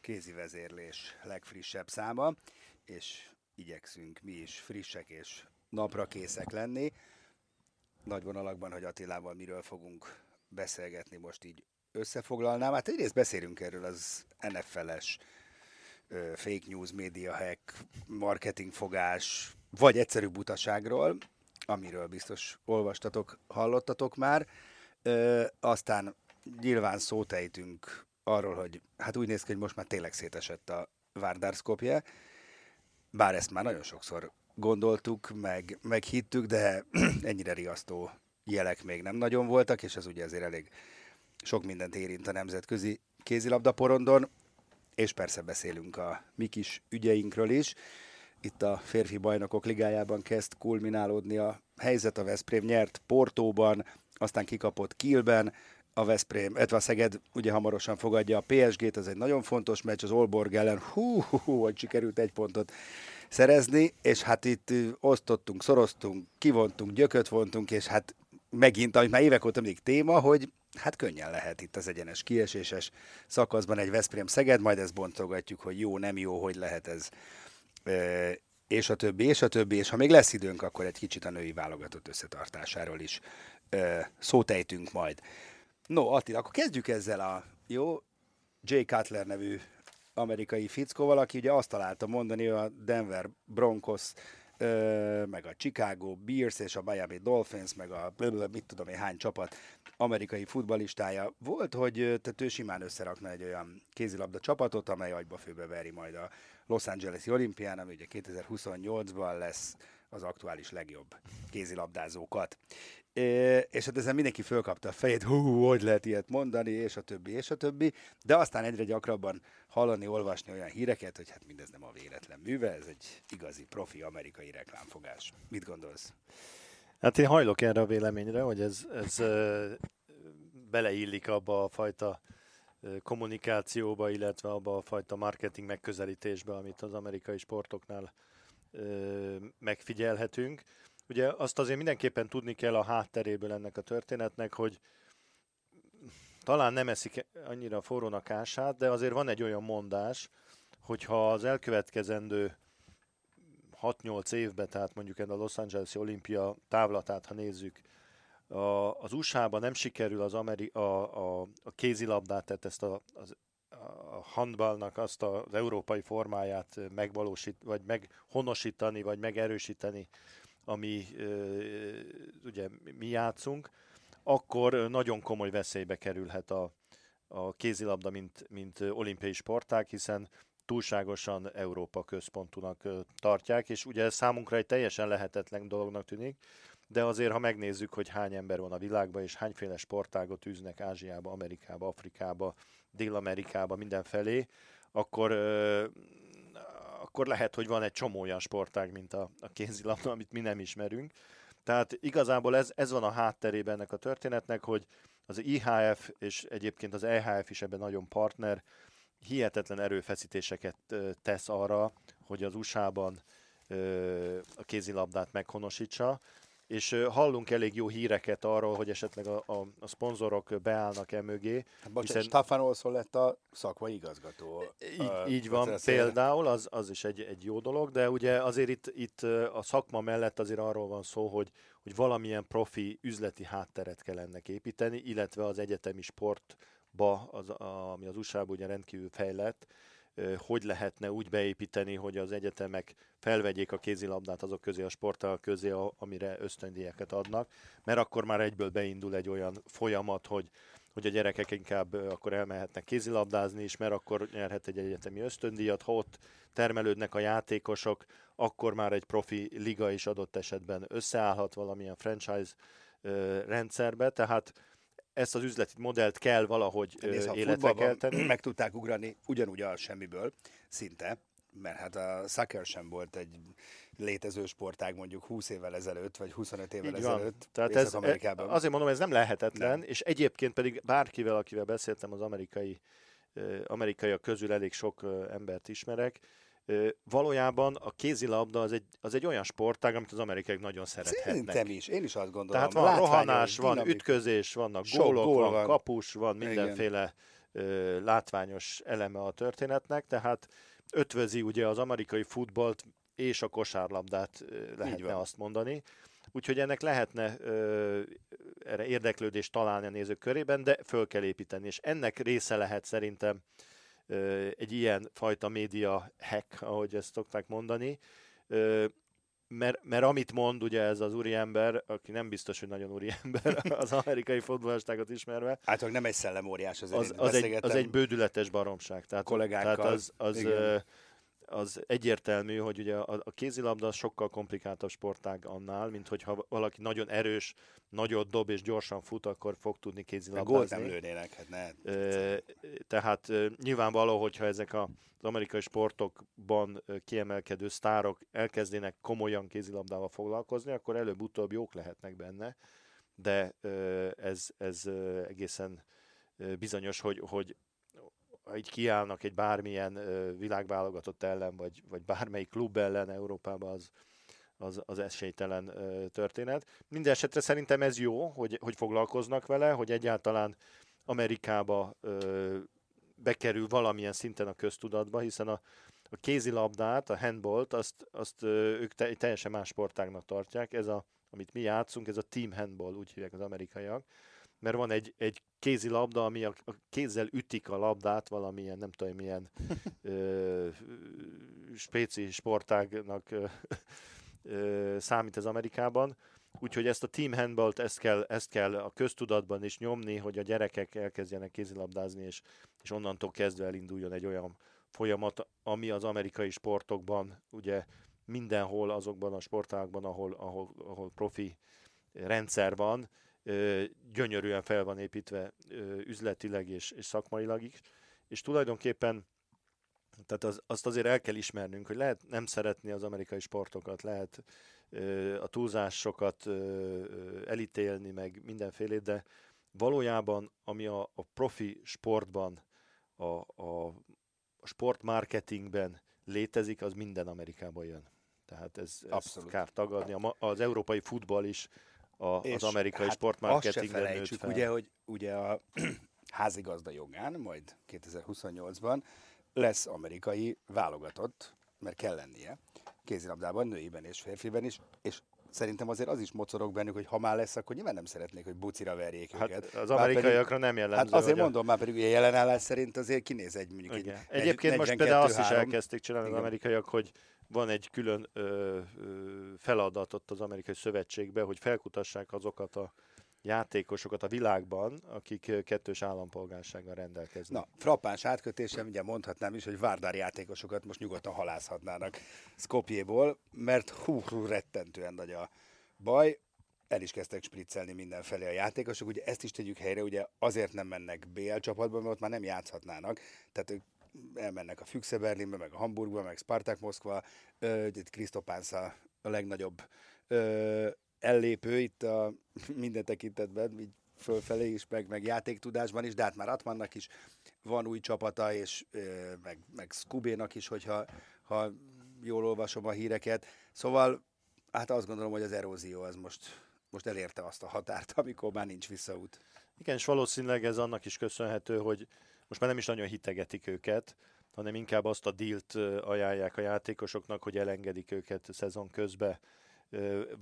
kézi vezérlés legfrissebb száma, és igyekszünk mi is frissek és napra készek lenni. Nagy vonalakban, hogy Attilával miről fogunk beszélgetni, most így összefoglalnám. Hát egyrészt beszélünk erről az NFL-es fake news, média hack, marketing fogás, vagy egyszerű butaságról, amiről biztos olvastatok, hallottatok már. Ö, aztán nyilván szót ejtünk arról, hogy hát úgy néz ki, hogy most már tényleg szétesett a Várdárszkopje, bár ezt már nagyon sokszor gondoltuk, meg, meg hittük, de ennyire riasztó jelek még nem nagyon voltak, és ez ugye azért elég sok mindent érint a nemzetközi kézilabda porondon, és persze beszélünk a mi kis ügyeinkről is. Itt a férfi bajnokok ligájában kezd kulminálódni a helyzet, a Veszprém nyert Portóban, aztán kikapott Kielben, a Veszprém, illetve a Szeged ugye hamarosan fogadja a PSG-t, ez egy nagyon fontos meccs az Olborg ellen, hú, hú, hú hogy sikerült egy pontot szerezni, és hát itt osztottunk, szoroztunk, kivontunk, gyököt vontunk, és hát megint, amit már évek óta mindig téma, hogy hát könnyen lehet itt az egyenes kieséses szakaszban egy Veszprém-Szeged, majd ezt bontogatjuk, hogy jó, nem jó, hogy lehet ez, és a többi, és a többi, és ha még lesz időnk, akkor egy kicsit a női válogatott összetartásáról is e, szót ejtünk majd. No, Attila, akkor kezdjük ezzel a jó Jay Cutler nevű amerikai fickóval, aki ugye azt találta mondani, a Denver Broncos, meg a Chicago Bears és a Miami Dolphins, meg a mit tudom én hány csapat amerikai futbalistája volt, hogy tehát ő simán összerakna egy olyan kézilabda csapatot, amely agyba főbe veri majd a Los Angeles-i olimpián, ami ugye 2028-ban lesz az aktuális legjobb kézilabdázókat. É, és hát ezen mindenki fölkapta a fejét, hú, hogy lehet ilyet mondani, és a többi, és a többi, de aztán egyre gyakrabban hallani, olvasni olyan híreket, hogy hát mindez nem a véletlen műve, ez egy igazi profi amerikai reklámfogás. Mit gondolsz? Hát én hajlok erre a véleményre, hogy ez, ez beleillik abba a fajta kommunikációba, illetve abba a fajta marketing megközelítésbe, amit az amerikai sportoknál megfigyelhetünk. Ugye azt azért mindenképpen tudni kell a hátteréből ennek a történetnek, hogy talán nem eszik annyira forrónak ását, de azért van egy olyan mondás, hogyha az elkövetkezendő 6-8 évben, tehát mondjuk a Los Angeles olimpia távlatát, ha nézzük, a, az USA-ban nem sikerül az Ameri- a, a, a kézilabdát, tehát ezt a, az, a handballnak azt az európai formáját megvalósít, vagy meghonosítani, vagy megerősíteni ami ugye mi játszunk, akkor nagyon komoly veszélybe kerülhet a, a kézilabda, mint, mint olimpiai sportág, hiszen túlságosan Európa központúnak tartják, és ugye számunkra egy teljesen lehetetlen dolognak tűnik, de azért, ha megnézzük, hogy hány ember van a világban, és hányféle sportágot űznek Ázsiába, Amerikába, Afrikába, Dél-Amerikába, mindenfelé, akkor akkor lehet, hogy van egy csomó olyan sportág, mint a, a kézilabda, amit mi nem ismerünk. Tehát igazából ez, ez van a hátterében ennek a történetnek, hogy az IHF és egyébként az EHF is ebben nagyon partner, hihetetlen erőfeszítéseket tesz arra, hogy az USA-ban a kézilabdát meghonosítsa, és hallunk elég jó híreket arról, hogy esetleg a, a, a szponzorok beállnak e mögé. Hát, bocs, hiszen... Staffan Olszon lett a szakmai igazgató. Így, így van, például, az, az is egy, egy jó dolog, de ugye azért itt, itt a szakma mellett azért arról van szó, hogy, hogy valamilyen profi üzleti hátteret kell ennek építeni, illetve az egyetemi sportba, az, ami az USA-ban ugye rendkívül fejlett, hogy lehetne úgy beépíteni, hogy az egyetemek felvegyék a kézilabdát azok közé, a sporttal közé, amire ösztöndíjeket adnak, mert akkor már egyből beindul egy olyan folyamat, hogy hogy a gyerekek inkább akkor elmehetnek kézilabdázni is, mert akkor nyerhet egy egyetemi ösztöndíjat, ha ott termelődnek a játékosok, akkor már egy profi liga is adott esetben összeállhat valamilyen franchise rendszerbe, tehát ezt az üzleti modellt kell valahogy Nézd, életre kell tenni. Meg tudták ugrani ugyanúgy a semmiből, szinte, mert hát a soccer sem volt egy létező sportág mondjuk 20 évvel ezelőtt, vagy 25 évvel Így ezelőtt. Van. Tehát ez, Amerikában. azért mondom, ez nem lehetetlen, nem. és egyébként pedig bárkivel, akivel beszéltem az amerikai amerikaiak közül elég sok embert ismerek, valójában a kézilabda az egy, az egy olyan sportág, amit az amerikaiak nagyon szerethetnek. Szerintem is, én is azt gondolom. Tehát van Látványos, rohanás, van dinamik. ütközés, vannak Sok gólok, gól van, van kapus, van mindenféle ö, látványos eleme a történetnek, tehát ötvözi ugye az amerikai futballt és a kosárlabdát lehetne azt mondani. Úgyhogy ennek lehetne ö, erre érdeklődést találni a nézők körében, de föl kell építeni. És ennek része lehet szerintem egy ilyen fajta média hack, ahogy ezt szokták mondani. Mert, mert amit mond ugye ez az úriember, aki nem biztos, hogy nagyon úriember az amerikai fotballostágot ismerve. Hát, nem egy szellemóriás, az, az, az, egy, az egy bődületes baromság. Tehát, kollégákkal. Tehát az, az, az egyértelmű, hogy ugye a, a kézilabda sokkal komplikáltabb sportág annál, mint hogyha valaki nagyon erős, nagyot dob és gyorsan fut, akkor fog tudni kézilabdázni. Gólt nem lőnének, hát ne. E, tehát e, nyilvánvaló, hogyha ezek a, az amerikai sportokban kiemelkedő sztárok elkezdenek komolyan kézilabdával foglalkozni, akkor előbb-utóbb jók lehetnek benne, de ez, ez egészen bizonyos, hogy, hogy ha így kiállnak egy bármilyen világválogatott ellen, vagy, vagy bármelyik klub ellen Európában, az, az, az esélytelen történet. Minden esetre szerintem ez jó, hogy, hogy foglalkoznak vele, hogy egyáltalán Amerikába ö, bekerül valamilyen szinten a köztudatba, hiszen a, a kézilabdát, a handballt, azt, azt ők te, teljesen más sportágnak tartják. Ez a, amit mi játszunk, ez a team handball, úgy hívják az amerikaiak mert van egy, egy kézi labda, ami a, a kézzel ütik a labdát valamilyen, nem tudom milyen ö, spéci sportágnak ö, ö, számít az Amerikában. Úgyhogy ezt a team handballt, ezt kell, ezt kell a köztudatban is nyomni, hogy a gyerekek elkezdjenek kézilabdázni, és, és onnantól kezdve elinduljon egy olyan folyamat, ami az amerikai sportokban, ugye mindenhol azokban a sportágban, ahol, ahol, ahol profi rendszer van, gyönyörűen fel van építve üzletileg és, és szakmailag is, és tulajdonképpen tehát az, azt azért el kell ismernünk, hogy lehet nem szeretni az amerikai sportokat, lehet a túlzásokat elítélni, meg mindenféle, de valójában, ami a, a profi sportban, a, a, sportmarketingben létezik, az minden Amerikában jön. Tehát ez, ez kár tagadni. Az európai futball is a, az amerikai hát sportmarketingben nőtt fel. ugye, hogy ugye a házigazda jogán, majd 2028-ban lesz amerikai válogatott, mert kell lennie, kézilabdában, nőiben és férfiben is, és szerintem azért az is mocorog bennük, hogy ha már lesz, akkor nyilván nem szeretnék, hogy bucira verjék hát őket. Az amerikaiakra nem jellemző. Hát azért mondom, a... már pedig a jelenállás szerint azért kinéz egy mondjuk egy Egyébként most például azt is elkezdték csinálni Igen. az amerikaiak, hogy van egy külön ö, ö, feladat ott az amerikai szövetségben, hogy felkutassák azokat a játékosokat a világban, akik kettős állampolgársággal rendelkeznek. Na, frappáns átkötésem, ugye mondhatnám is, hogy Várdár játékosokat most nyugodtan halászhatnának Skopjéból, mert hú, hú, rettentően nagy a baj. El is kezdtek spriccelni mindenfelé a játékosok, ugye ezt is tegyük helyre, ugye azért nem mennek BL csapatba, mert ott már nem játszhatnának, tehát ők elmennek a Füchse Berlinbe, meg a Hamburgba, meg Spartak Moszkva, itt Krisztopánsz a, a legnagyobb ö, ellépő itt a minden tekintetben, így fölfelé is, meg, meg játéktudásban is, de hát már Atmannak is van új csapata, és ö, meg, meg Skubénak is, hogyha ha jól olvasom a híreket. Szóval hát azt gondolom, hogy az erózió az most, most elérte azt a határt, amikor már nincs visszaút. Igen, és valószínűleg ez annak is köszönhető, hogy most már nem is nagyon hitegetik őket, hanem inkább azt a dílt ajánlják a játékosoknak, hogy elengedik őket szezon közben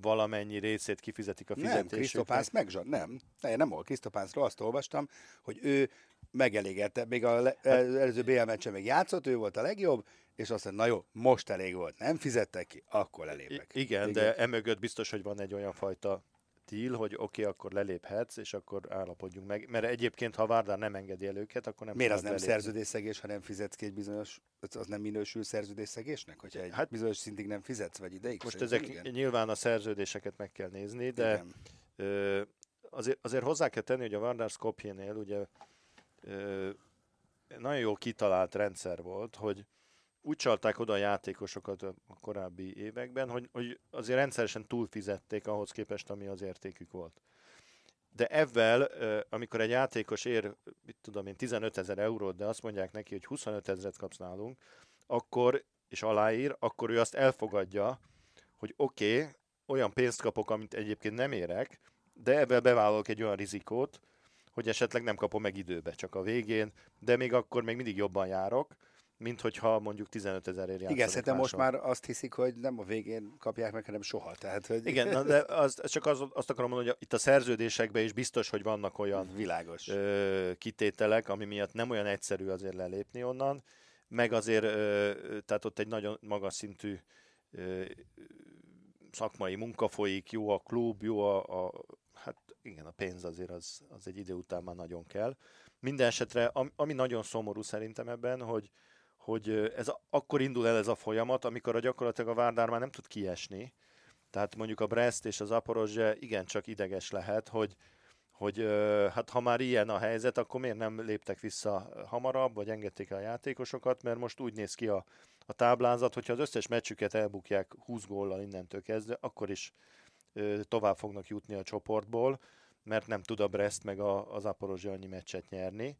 valamennyi részét kifizetik a fizetésüknek. Nem, Krisztopánsz meg, nem. Nem, nem volt Krisztopánszról, azt olvastam, hogy ő megelégette. Még a le- előző BL meccsen még játszott, ő volt a legjobb, és azt mondta, na jó, most elég volt, nem fizettek ki, akkor lelépek. I- igen, de emögött biztos, hogy van egy olyan fajta deal, hogy oké, okay, akkor leléphetsz, és akkor állapodjunk meg. Mert egyébként, ha Várdár nem engedi el őket, akkor nem Miért az nem lelépni. szerződésszegés, ha nem fizetsz ki egy bizonyos, az nem minősül szerződésszegésnek? Hogyha egy hát, bizonyos szintig nem fizetsz, vagy ideig? Most ezek igen. nyilván a szerződéseket meg kell nézni, de Igen. Ö, azért, azért hozzá kell tenni, hogy a Vardar Skopjénél ugye ö, nagyon jól kitalált rendszer volt, hogy úgy csalták oda a játékosokat a korábbi években, hogy, hogy azért rendszeresen túlfizették ahhoz képest, ami az értékük volt. De ezzel, amikor egy játékos ér, mit tudom én, 15 ezer eurót, de azt mondják neki, hogy 25 ezeret kapsz nálunk, akkor, és aláír, akkor ő azt elfogadja, hogy oké, okay, olyan pénzt kapok, amit egyébként nem érek, de ebben bevállalok egy olyan rizikót, hogy esetleg nem kapom meg időbe, csak a végén, de még akkor még mindig jobban járok, mint hogyha mondjuk 15 ezerért játszanak Igen, szerintem most már azt hiszik, hogy nem a végén kapják meg, hanem soha. Tehát, hogy Igen, na, de az, csak az, azt akarom mondani, hogy itt a szerződésekben is biztos, hogy vannak olyan világos. ö, kitételek, ami miatt nem olyan egyszerű azért lelépni onnan, meg azért, ö, tehát ott egy nagyon magas szintű ö, szakmai munka folyik, jó a klub, jó a, a hát igen, a pénz azért az, az egy idő után már nagyon kell. Minden esetre, ami nagyon szomorú szerintem ebben, hogy, hogy ez akkor indul el ez a folyamat, amikor a gyakorlatilag a Várdár már nem tud kiesni. Tehát mondjuk a Brest és az Aporozse igencsak ideges lehet, hogy, hogy hát ha már ilyen a helyzet, akkor miért nem léptek vissza hamarabb, vagy engedték el a játékosokat, mert most úgy néz ki a, a táblázat, hogyha az összes meccsüket elbukják 20 góllal innentől kezdve, akkor is tovább fognak jutni a csoportból, mert nem tud a Brest meg a, az Aporozse annyi meccset nyerni.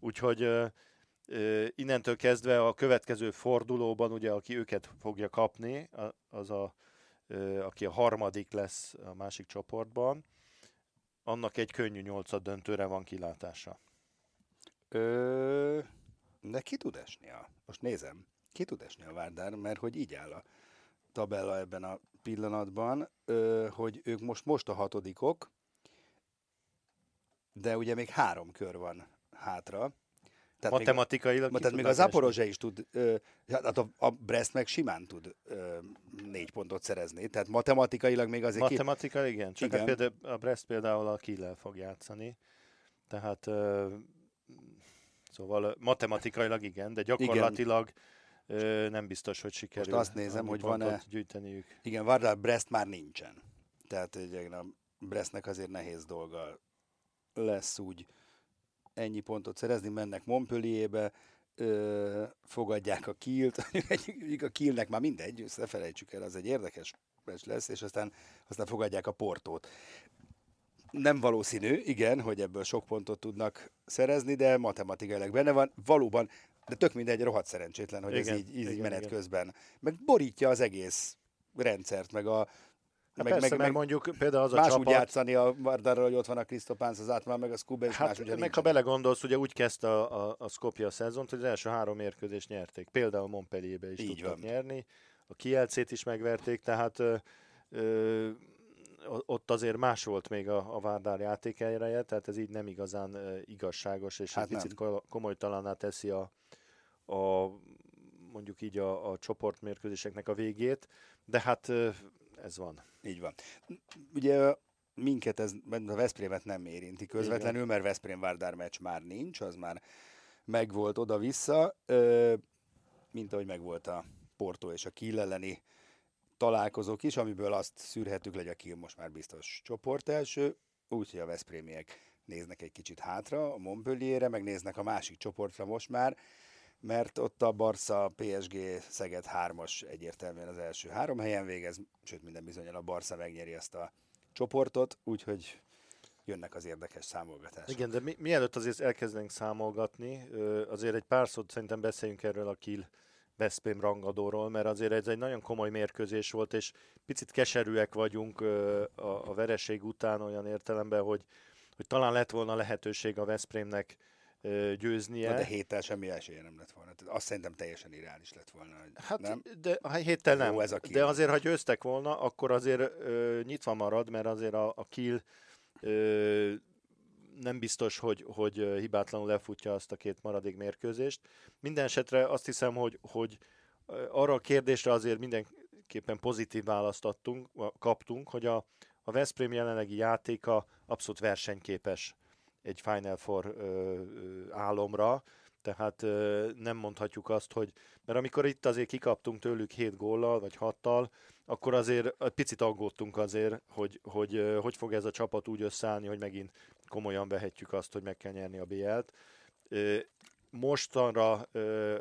Úgyhogy innentől kezdve a következő fordulóban, ugye, aki őket fogja kapni, az a, aki a harmadik lesz a másik csoportban, annak egy könnyű nyolcad döntőre van kilátása. Ö, de ki tud esni a... Most nézem. Ki tud esni a Várdár, mert hogy így áll a tabella ebben a pillanatban, ö, hogy ők most most a hatodikok, de ugye még három kör van hátra. Tehát még, Matematikailag Ma, ki tehát még a Zaporozse is tud, hát a, a Brest meg simán tud ö, négy pontot szerezni. Tehát matematikailag még azért. Matematika, igen. Csak Igen. igen. Például a Brest például a Kiel fog játszani. Tehát ö, szóval matematikailag igen, de gyakorlatilag ö, nem biztos, hogy sikerül azt nézem, hogy van-e- gyűjteniük. Igen, Vardar Brest már nincsen. Tehát ugye, a Brestnek azért nehéz dolga lesz úgy ennyi pontot szerezni, mennek Montpellierbe, ö, fogadják a Kielt, mondjuk a Kielnek már mindegy, ezt ne felejtsük el, az egy érdekes lesz, és aztán, aztán fogadják a Portót. Nem valószínű, igen, hogy ebből sok pontot tudnak szerezni, de matematikailag benne van. Valóban, de tök mindegy, rohadt szerencsétlen, hogy ez Igen, így, így igen, menet igen. közben. Meg borítja az egész rendszert, meg a Hát meg, persze, meg, meg mondjuk például az a más úgy csapat, játszani a Vardarral, hogy ott van a Krisztopánc, az átmár, meg a Skuba, és más Hát ugye meg nincs. ha belegondolsz, ugye úgy kezdte a, a, a Skopje a szezont, hogy az első három mérkőzést nyerték. Például Montpellierbe is Így tudtak van. nyerni. A Kielcét is megverték, tehát ö, ö, ott azért más volt még a, a Várdár játékeljereje, tehát ez így nem igazán ö, igazságos, és Hát egy picit komolytalaná teszi a, a mondjuk így a, a csoportmérkőzéseknek a végét, de hát ez van. Így van. Ugye minket ez, a Veszprémet nem érinti közvetlenül, mert Veszprém Várdár meccs már nincs, az már megvolt oda-vissza, mint ahogy megvolt a Porto és a Kiel elleni találkozók is, amiből azt szűrhetük hogy a Kiel most már biztos csoport első, úgyhogy a Veszprémiek néznek egy kicsit hátra, a Montpellierre, meg néznek a másik csoportra most már, mert ott a Barca, PSG, Szeged 3-as egyértelműen az első három helyen végez, sőt minden bizonyal a Barca megnyeri ezt a csoportot, úgyhogy jönnek az érdekes számolgatások. Igen, de mi, mielőtt azért elkezdenénk számolgatni, azért egy pár szót szerintem beszéljünk erről a Kiel Veszprém rangadóról, mert azért ez egy nagyon komoly mérkőzés volt, és picit keserűek vagyunk a, a vereség után olyan értelemben, hogy, hogy talán lett volna lehetőség a Veszprémnek győznie. Na, de héttel semmi esélye nem lett volna. Tehát azt szerintem teljesen irreális lett volna. Hát, nem? de a héttel nem. Jó, ez a Kiel. de azért, ha győztek volna, akkor azért ö, nyitva marad, mert azért a, a Kiel ö, nem biztos, hogy, hogy hibátlanul lefutja azt a két maradék mérkőzést. Minden esetre azt hiszem, hogy, hogy arra a kérdésre azért mindenképpen pozitív választ adtunk, kaptunk, hogy a, a Veszprém jelenlegi játéka abszolút versenyképes egy Final Four ö, ö, álomra, tehát ö, nem mondhatjuk azt, hogy, mert amikor itt azért kikaptunk tőlük 7 góllal, vagy 6-tal, akkor azért picit aggódtunk azért, hogy, hogy hogy fog ez a csapat úgy összeállni, hogy megint komolyan vehetjük azt, hogy meg kell nyerni a BL-t. Mostanra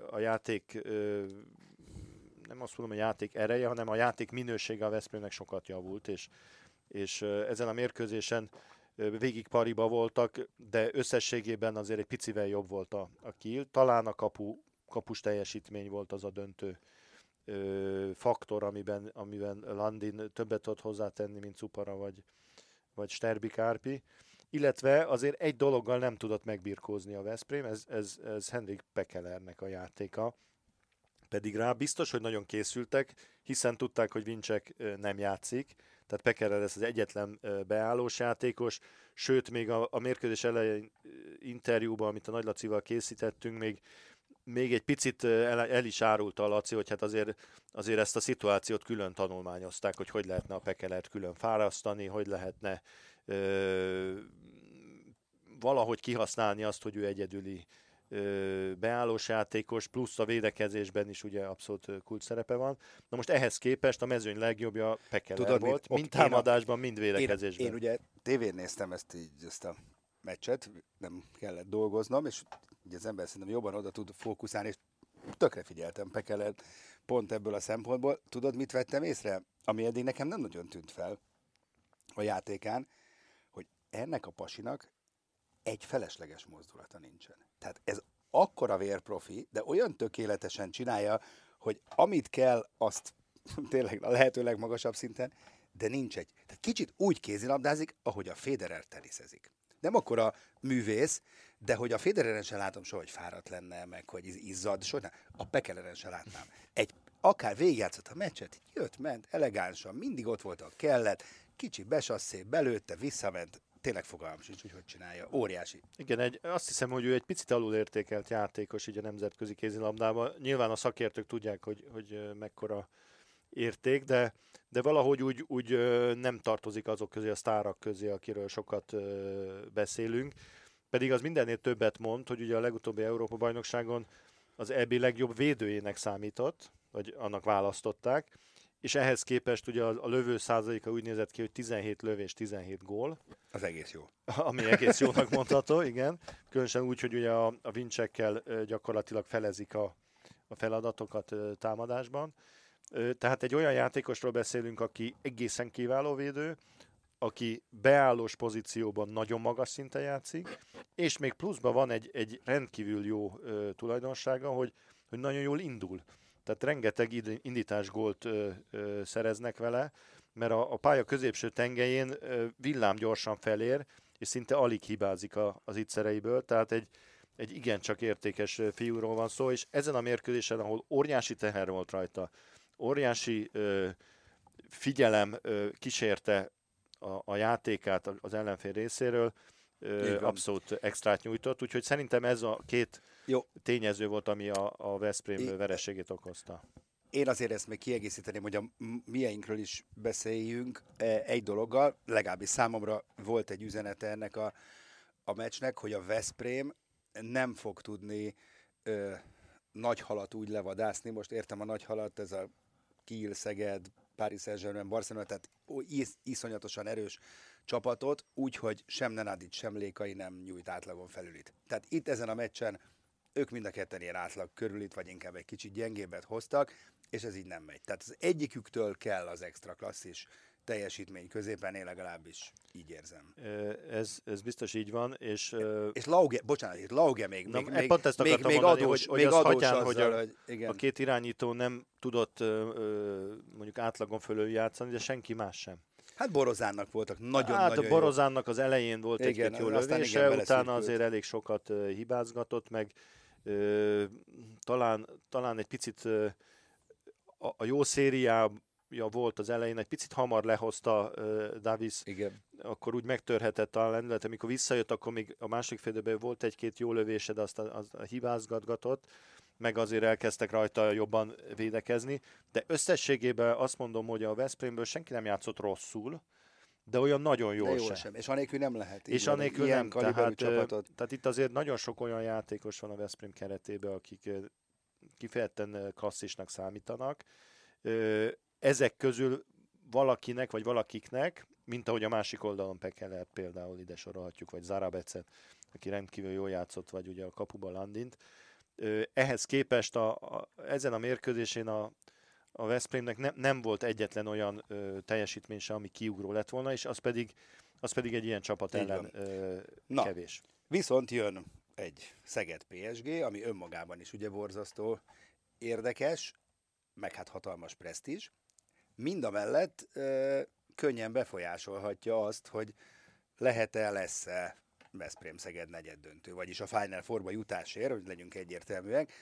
a játék nem azt mondom, a játék ereje, hanem a játék minősége a Veszprémnek sokat javult, és, és ezen a mérkőzésen végig pariba voltak, de összességében azért egy picivel jobb volt a, a kill. Talán a kapu, kapus teljesítmény volt az a döntő ö, faktor, amiben, amiben Landin többet tud hozzátenni, mint Cupara vagy, vagy Sterbi Kárpi. Illetve azért egy dologgal nem tudott megbirkózni a Veszprém, ez, ez, ez Henrik Pekelernek a játéka. Pedig rá biztos, hogy nagyon készültek, hiszen tudták, hogy Vincsek nem játszik, tehát Pekeler lesz az egyetlen beállós játékos, sőt, még a, a mérkőzés elején interjúban, amit a Nagy Lacival készítettünk, még még egy picit el, el is árulta a Laci, hogy hát azért, azért ezt a szituációt külön tanulmányozták, hogy hogy lehetne a pekelert külön fárasztani, hogy lehetne ö, valahogy kihasználni azt, hogy ő egyedüli beállós játékos, plusz a védekezésben is ugye abszolút kult szerepe van. Na most ehhez képest a mezőny legjobbja Pekeler Tudod, volt, mit? mind támadásban, mind védekezésben. Én, én ugye tévén néztem ezt, így, ezt a meccset, nem kellett dolgoznom, és ugye az ember szerintem jobban oda tud fókuszálni, és tökre figyeltem Pekelet pont ebből a szempontból. Tudod, mit vettem észre? Ami eddig nekem nem nagyon tűnt fel a játékán, hogy ennek a pasinak egy felesleges mozdulata nincsen. Tehát ez akkora vérprofi, de olyan tökéletesen csinálja, hogy amit kell, azt tényleg a lehető legmagasabb szinten, de nincs egy. Tehát kicsit úgy kézilabdázik, ahogy a Federer teniszezik. Nem akkor a művész, de hogy a Federeren sem látom soha, hogy fáradt lenne, meg hogy izzad, soha. A Pekeleren sem látnám. Egy, akár végigjátszott a meccset, jött, ment, elegánsan, mindig ott volt a kellett, kicsi besasszé, belőtte, visszament, tényleg fogalmam sincs, hogy hogy csinálja. Óriási. Igen, egy, azt hiszem, hogy ő egy picit alulértékelt játékos így a nemzetközi kézilabdában. Nyilván a szakértők tudják, hogy, hogy mekkora érték, de, de valahogy úgy, úgy nem tartozik azok közé, a sztárak közé, akiről sokat beszélünk. Pedig az mindennél többet mond, hogy ugye a legutóbbi Európa-bajnokságon az EB legjobb védőjének számított, vagy annak választották, és ehhez képest ugye a, a lövő százaléka úgy nézett ki, hogy 17 lövés, 17 gól. Az egész jó. Ami egész jónak mondható, igen. Különösen úgy, hogy ugye a, a vincsekkel gyakorlatilag felezik a, a feladatokat támadásban. Tehát egy olyan játékosról beszélünk, aki egészen kiváló védő, aki beállós pozícióban nagyon magas szinten játszik, és még pluszban van egy, egy rendkívül jó ö, tulajdonsága, hogy, hogy nagyon jól indul. Tehát rengeteg indítás gólt ö, ö, szereznek vele, mert a, a pálya középső tengelyén ö, villám gyorsan felér, és szinte alig hibázik a, az ittszereiből, tehát egy, egy igencsak értékes fiúról van szó, és ezen a mérkőzésen, ahol óriási teher volt rajta, óriási ö, figyelem ö, kísérte a, a játékát az ellenfél részéről, ö, abszolút extrát nyújtott, úgyhogy szerintem ez a két Jó. tényező volt, ami a, a Veszprém I, vereségét okozta. Én azért ezt még kiegészíteném, hogy a mieinkről is beszéljünk e, egy dologgal, legalábbis számomra volt egy üzenete ennek a, a meccsnek, hogy a Veszprém nem fog tudni ö, nagy halat úgy levadászni, most értem a nagy halat, ez a Kiel, Szeged, Paris Saint-Germain, Barcelona, tehát is, iszonyatosan erős csapatot, úgyhogy sem Nenadic, sem Lékai nem nyújt átlagon felülit. Tehát itt ezen a meccsen ők mind a ketten ilyen átlag körülit, vagy inkább egy kicsit gyengébbet hoztak, és ez így nem megy. Tehát az egyiküktől kell az extra klasszis teljesítmény középen, én legalábbis így érzem. Ez, ez biztos így van, és... És Lauge, bocsánat, itt Lauge még, na, még, pont ezt még, még mondani, adós, hogy, még az hagyján, azzal, hogy, a, hogy igen. a két irányító nem tudott mondjuk átlagon fölül játszani, de senki más sem. Hát Borozánnak voltak nagyon Hát nagyon a Borozánnak az elején volt egy-két jó lövése, igen, utána azért elég sokat hibázgatott, meg talán, talán egy picit a, a jó szériá ja, volt az elején, egy picit hamar lehozta Davis, Igen. akkor úgy megtörhetett a lendület, amikor visszajött, akkor még a másik félidőben volt egy-két jó lövése, de azt a, az a hibázgatgatott, meg azért elkezdtek rajta jobban védekezni, de összességében azt mondom, hogy a Veszprémből senki nem játszott rosszul, de olyan nagyon jól, De jól sem. sem. És anélkül nem lehet. És anélkül nem, tehát, csapatot. tehát itt azért nagyon sok olyan játékos van a Veszprém keretében, akik kifejezetten klasszisnak számítanak. Ezek közül valakinek, vagy valakiknek, mint ahogy a másik oldalon Pekelert például ide sorolhatjuk, vagy Zarabecet, aki rendkívül jól játszott, vagy ugye a kapuba Landint. Ehhez képest a, a, ezen a mérkőzésén a, a Veszprémnek ne, nem volt egyetlen olyan ö, teljesítmény se, ami kiugró lett volna, és az pedig, az pedig egy ilyen csapat Így ellen van. ö, Na. kevés. Viszont jön egy Szeged PSG, ami önmagában is ugye borzasztó érdekes, meg hát hatalmas presztízs. Mind a mellett ö, könnyen befolyásolhatja azt, hogy lehet-e, lesz-e Veszprém-Szeged negyed döntő, vagyis a Final Fourba jutásért, hogy legyünk egyértelműek,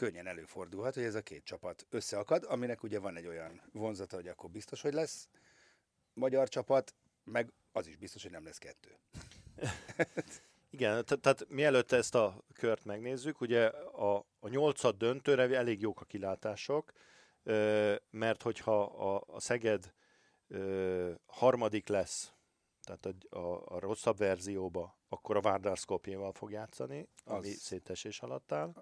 könnyen előfordulhat, hogy ez a két csapat összeakad, aminek ugye van egy olyan vonzata, hogy akkor biztos, hogy lesz magyar csapat, meg az is biztos, hogy nem lesz kettő. Igen, te- tehát mielőtt ezt a kört megnézzük, ugye a, a nyolcad döntőre elég jók a kilátások, ö, mert hogyha a, a Szeged ö, harmadik lesz, tehát a, a, a rosszabb verzióba, akkor a Várdár Skopjéval fog játszani, ami Az- szétesés alatt áll.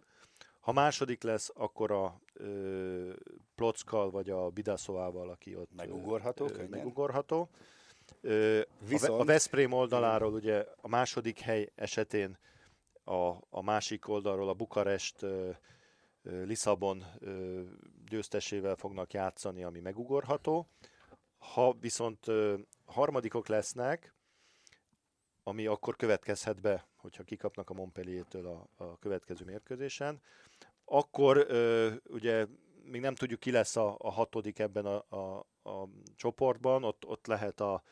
Ha második lesz, akkor a ö, Plockal vagy a Bidaszovával, aki ott Megugorható ö, könnyen? megugorható. Ö, Viszont- a Veszprém oldaláról ugye a második hely esetén a, a másik oldalról a Bukarest ö, ö, Lisszabon ö, győztesével fognak játszani, ami megugorható. Ha viszont ö, harmadikok lesznek, ami akkor következhet be, hogyha kikapnak a Montpellier-től a, a következő mérkőzésen, akkor ö, ugye még nem tudjuk, ki lesz a, a hatodik ebben a, a, a csoportban, ott, ott lehet a,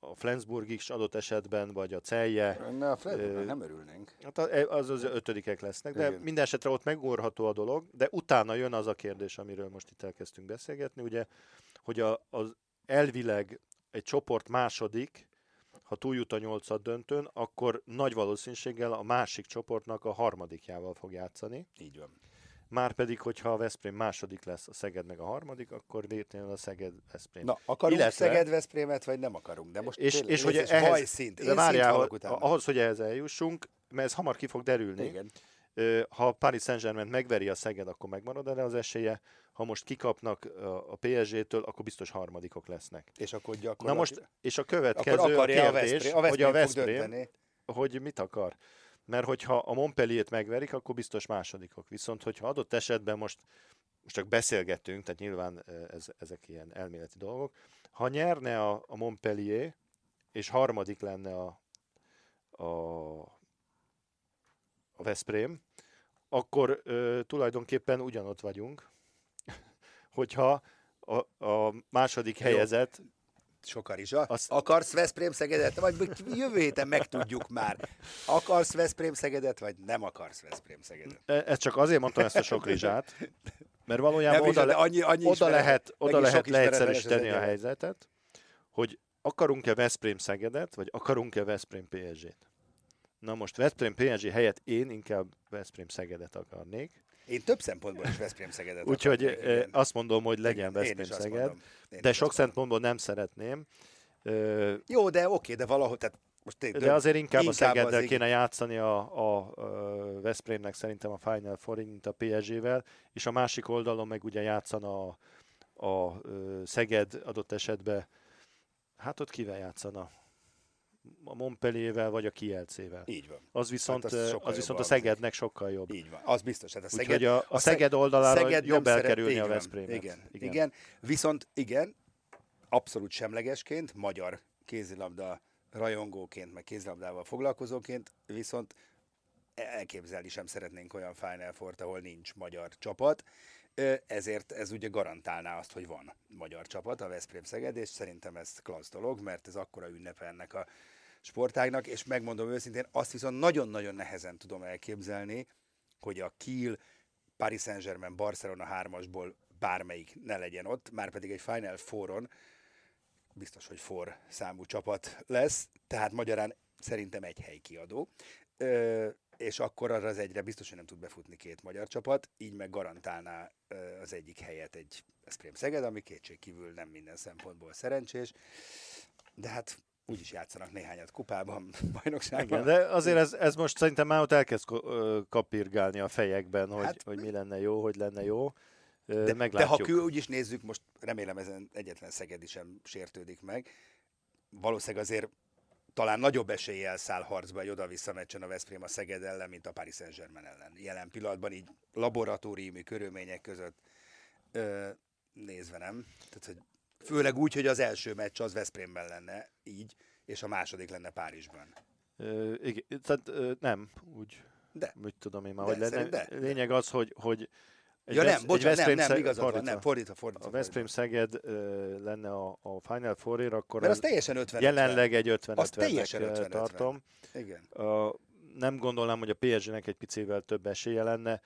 a Flensburg is adott esetben, vagy a Celje, Na, a Ö, nem örülnénk. Hát a- az az ötödikek lesznek, de Igen. minden esetre ott megugorható a dolog, de utána jön az a kérdés, amiről most itt elkezdtünk beszélgetni, ugye, hogy a, az elvileg egy csoport második, ha túljut a nyolcad döntőn, akkor nagy valószínűséggel a másik csoportnak a harmadikjával fog játszani. Így van. Márpedig, hogyha a Veszprém második lesz, a Szeged meg a harmadik, akkor véletlenül a Szeged Veszprém. Na, akarunk Illetve- Szeged Veszprémet, vagy nem akarunk? De most és, tényleg, és hogy nézd, ehhez, bajszint. de várjál, szint ahhoz, hogy ehhez eljussunk, mert ez hamar ki fog derülni. Igen. Ha Paris Saint-Germain megveri a Szeged, akkor megmarad erre az esélye. Ha most kikapnak a PSG-től, akkor biztos harmadikok lesznek. És akkor Na gyakorlatilag... most, és a következő akkor a akarja a kérdés, Veszprém, a hogy a Veszprém hogy mit akar. Mert hogyha a Montpellier-t megverik, akkor biztos másodikok. Viszont, hogyha adott esetben most, most csak beszélgetünk, tehát nyilván ez, ezek ilyen elméleti dolgok, ha nyerne a, a Montpellier, és harmadik lenne a, a, a Veszprém, akkor ö, tulajdonképpen ugyanott vagyunk, hogyha a, a második Jó. helyezett Sokarizsa. Azt- Akarsz Veszprém Szegedet? Vagy jövő héten megtudjuk már. Akarsz Veszprém Szegedet, vagy nem akarsz Veszprém Szegedet? E- Ezt csak azért mondtam ezt a sok rizsát, mert valójában oda, le, annyi, annyi oda ismeret- lehet, oda lehet leegyszerűsíteni a helyzetet, hogy akarunk-e Veszprém Szegedet, vagy akarunk-e Veszprém PSG-t. Na most Veszprém PSG helyett én inkább Veszprém Szegedet akarnék, Én több szempontból is Veszprém Szegedet úgyhogy azt mondom, hogy legyen Veszprém Szeged, de sok szempontból nem szeretném, Jó, de oké, de valahogy, tehát most tényleg, de azért inkább, a az Szegeddel ig- kéne játszani a, a, a Veszprémnek szerintem a Final four mint a PSG-vel, és a másik oldalon meg ugye játszana a, a Szeged adott esetben, hát ott kivel játszana? A Montpelliervel vagy a Kielcével. Így van. Az viszont, az hát sokkal az viszont a Szegednek sokkal jobb. Így van, az biztos. Hát a Úgyhogy Szeged, a, a Szeg- Szeged oldalára Szeged jobb szeret- elkerülni így a Veszprémet. Igen, igen, igen. Viszont igen, abszolút semlegesként, magyar kézilabda rajongóként, meg kézilabdával foglalkozóként, viszont elképzelni sem szeretnénk olyan Final four ahol nincs magyar csapat. Ezért ez ugye garantálná azt, hogy van magyar csapat, a Veszprém Szeged, és szerintem ez klassz dolog, mert ez akkora ünnepe ennek a sportágnak, és megmondom őszintén, azt viszont nagyon-nagyon nehezen tudom elképzelni, hogy a Kiel, Paris Saint-Germain, Barcelona hármasból bármelyik ne legyen ott, már pedig egy Final Four-on biztos, hogy for számú csapat lesz, tehát magyarán szerintem egy hely kiadó. És akkor arra az egyre biztos, hogy nem tud befutni két magyar csapat, így meg garantálná az egyik helyet egy Veszprém Szeged, ami kétségkívül nem minden szempontból szerencsés, de hát úgyis játszanak néhányat kupában, bajnokságban. Igen, de azért ez, ez most szerintem már ott elkezd kapirgálni a fejekben, hogy, hát, hogy mi lenne jó, hogy lenne jó. De, de ha kül, úgyis nézzük, most remélem ezen egyetlen Szegedi sem sértődik meg. Valószínűleg azért talán nagyobb eséllyel száll harcba egy oda-vissza meccsen a Veszprém a Szeged ellen, mint a Paris Saint-Germain ellen. Jelen pillanatban így laboratóriumi körülmények között ö, nézve nem. Tehát, hogy főleg úgy, hogy az első meccs az Veszprémben lenne így, és a második lenne Párizsban. Ö, igen, tehát ö, nem, úgy. De. Úgy tudom én már, de, hogy lenne. De, Lényeg az, hogy, hogy egy ja nem, bocsánat, nem, nem, igazad fordítva, van, nem, fordítva, fordítva. A Veszprém Szeged uh, lenne a, a Final four akkor Mert az teljesen 50 Jelenleg egy 50 50 teljesen 50 tartom. Igen. Uh, nem gondolnám, hogy a PSG-nek egy picivel több esélye lenne,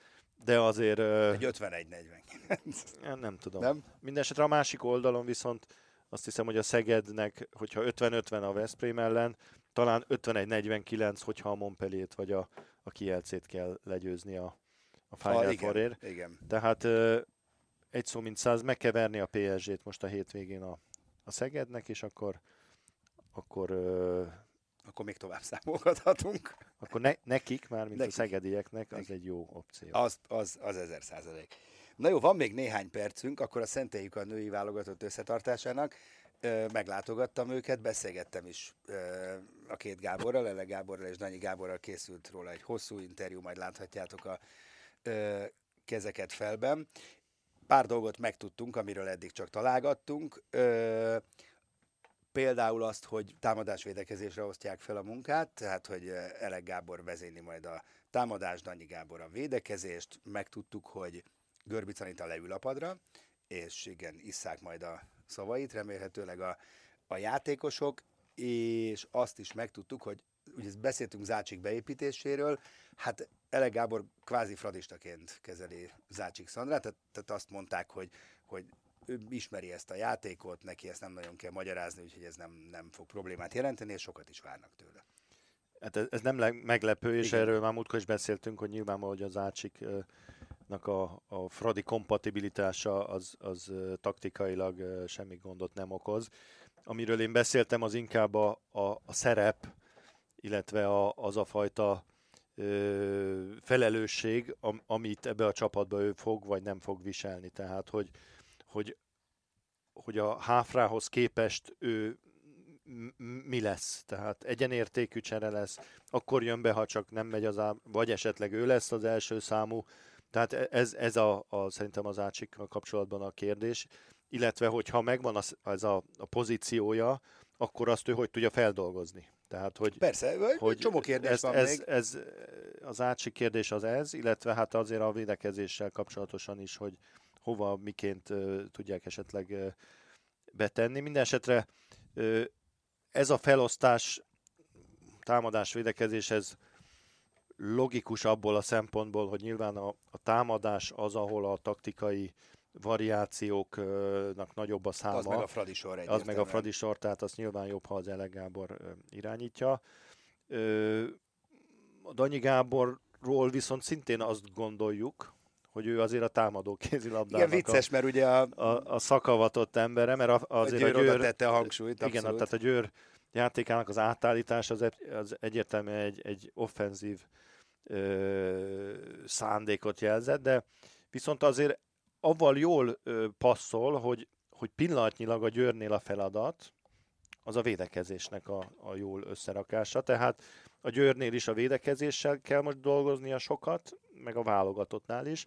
de azért... Uh, egy 51-49. Nem tudom. Nem? Mindenesetre a másik oldalon viszont azt hiszem, hogy a Szegednek, hogyha 50-50 a Veszprém ellen, talán 51-49, hogyha a Montpellier-t vagy a, a Kielcét kell legyőzni a, a Final ah, igen. Tehát egy szó mint száz, meg kell verni a PSG-t most a hétvégén a, a Szegednek, és akkor akkor akkor még tovább számolgathatunk. Akkor ne, nekik, már mint nekik. a szegedieknek, az nekik. egy jó opció. Az, az, az ezer százalék. Na jó, van még néhány percünk, akkor a szenteljük a női válogatott összetartásának. Meglátogattam őket, beszélgettem is a két Gáborral, Ele Gáborral és Danyi Gáborral készült róla egy hosszú interjú, majd láthatjátok a ö, kezeket felben. Pár dolgot megtudtunk, amiről eddig csak találgattunk. Ö, például azt, hogy támadásvédekezésre osztják fel a munkát, tehát hogy Elek Gábor vezényli majd a támadást, Danyi Gábor a védekezést. Megtudtuk, hogy Görbic Anita leül a padra, és igen, isszák majd a szavait, remélhetőleg a, a játékosok, és azt is megtudtuk, hogy ugye beszéltünk Zácsik beépítéséről, hát Ele Gábor kvázi fradistaként kezeli Zácsik Szandrát, tehát, tehát azt mondták, hogy, hogy ő ismeri ezt a játékot, neki ezt nem nagyon kell magyarázni, úgyhogy ez nem, nem fog problémát jelenteni, és sokat is várnak tőle. Hát ez, ez nem meglepő, és Igen. erről már múltkor is beszéltünk, hogy nyilvánvalóan hogy az Ácsiknak a, a Fradi kompatibilitása az, az taktikailag semmi gondot nem okoz. Amiről én beszéltem, az inkább a, a, a szerep, illetve a, az a fajta felelősség, am, amit ebbe a csapatba ő fog vagy nem fog viselni. Tehát, hogy, hogy, hogy a háfrához képest ő mi lesz. Tehát egyenértékű csere lesz, akkor jön be, ha csak nem megy az ám, vagy esetleg ő lesz az első számú. Tehát e, ez, ez a, a, szerintem az átsikkal kapcsolatban a kérdés. Illetve, hogyha megvan az, az a, a pozíciója, akkor azt ő hogy tudja feldolgozni. Tehát, hogy, Persze, hogy csomó kérdés ez, van ez, még. Ez, az átsik kérdés az ez, illetve hát azért a védekezéssel kapcsolatosan is, hogy hova, miként uh, tudják esetleg uh, betenni. Minden esetre uh, ez a felosztás támadás védekezés, ez logikus abból a szempontból, hogy nyilván a, a támadás az, ahol a taktikai variációknak nagyobb a száma. Az meg a Fradisor Az meg a Fradisor, tehát az nyilván jobb, ha az Ele Gábor irányítja. A Danyi Gáborról viszont szintén azt gondoljuk, hogy ő azért a támadó kézilabdának Igen, vicces, a, mert ugye a, a, a szakavatott embere, mert azért a győr, a győr tette a hangsúlyt, Igen, abszolút. tehát a győr játékának az átállítás az, az egyértelműen egy, egy offenzív ö, szándékot jelzett, de viszont azért avval jól ö, passzol, hogy, hogy pillanatnyilag a Győrnél a feladat az a védekezésnek a, a jól összerakása. Tehát a Győrnél is a védekezéssel kell most dolgoznia sokat, meg a válogatottnál is,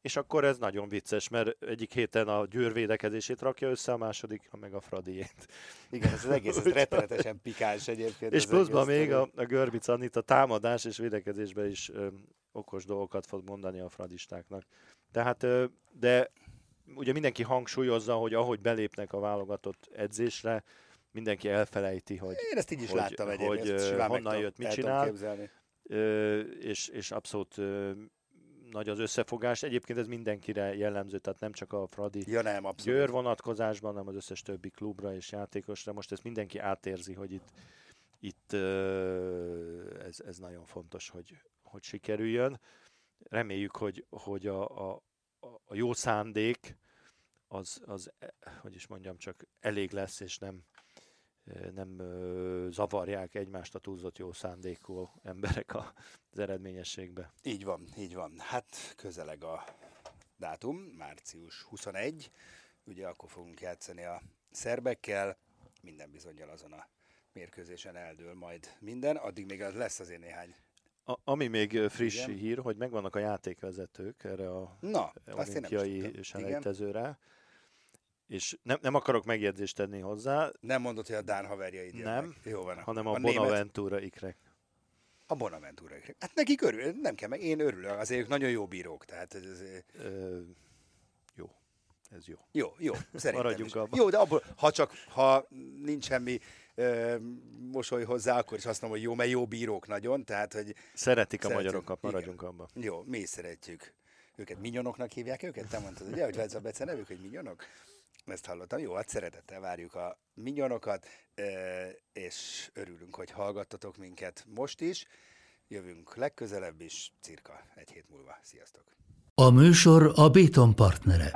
és akkor ez nagyon vicces, mert egyik héten a Győr védekezését rakja össze, a második meg a Fradiét. Igen, ez az egész ez rettenetesen pikáns egyébként. És pluszban még a, a Görbic Anit a támadás és védekezésben is ö, okos dolgokat fog mondani a fradistáknak. Tehát, de ugye mindenki hangsúlyozza, hogy ahogy belépnek a válogatott edzésre, mindenki elfelejti, hogy, Én ezt így is hogy, láttam hogy, hogy honnan jött, mit csinál, és, és abszolút nagy az összefogás. Egyébként ez mindenkire jellemző, tehát nem csak a Fradi Ja nem, abszolút. Győr vonatkozásban, hanem az összes többi klubra és játékosra. Most ezt mindenki átérzi, hogy itt, itt ez, ez nagyon fontos, hogy, hogy sikerüljön. Reméljük, hogy, hogy a, a, a jó szándék az, az, eh, hogy is mondjam, csak elég lesz, és nem, eh, nem zavarják egymást a túlzott jó szándékú emberek az eredményességbe. Így van, így van. Hát közeleg a dátum, március 21, ugye akkor fogunk játszani a szerbekkel, minden bizonyal azon a mérkőzésen eldől majd minden, addig még lesz azért néhány. A, ami még friss Igen. hír, hogy megvannak a játékvezetők erre a Na, olimpiai selejtezőre, és nem, nem akarok megjegyzést tenni hozzá, Nem mondod, hogy a Dán haverjaid jönnek. Nem, Jó van. hanem a, német- Bonaventura ikrek. A Bonaventura. Hát nekik örül, nem kell, meg én örülök, azért ők nagyon jó bírók, tehát ez, ez Ö, jó, ez jó. jó, jó, szerintem Maradjunk is. abban. Jó, de abból, ha csak, ha nincs semmi ö, mosoly hozzá, akkor is azt mondom, hogy jó, mert jó bírók nagyon, tehát, hogy Szeretik a magyarokat, maradjunk abban. jó, mi is szeretjük őket. Minyonoknak hívják őket? Te mondtad, ugye, hogy ez a Bece nevük, hogy minyonok? Ezt hallottam. Jó, hát szeretettel várjuk a minyonokat, és örülünk, hogy hallgattatok minket most is. Jövünk legközelebb is, cirka egy hét múlva. Sziasztok! A műsor a Béton partnere.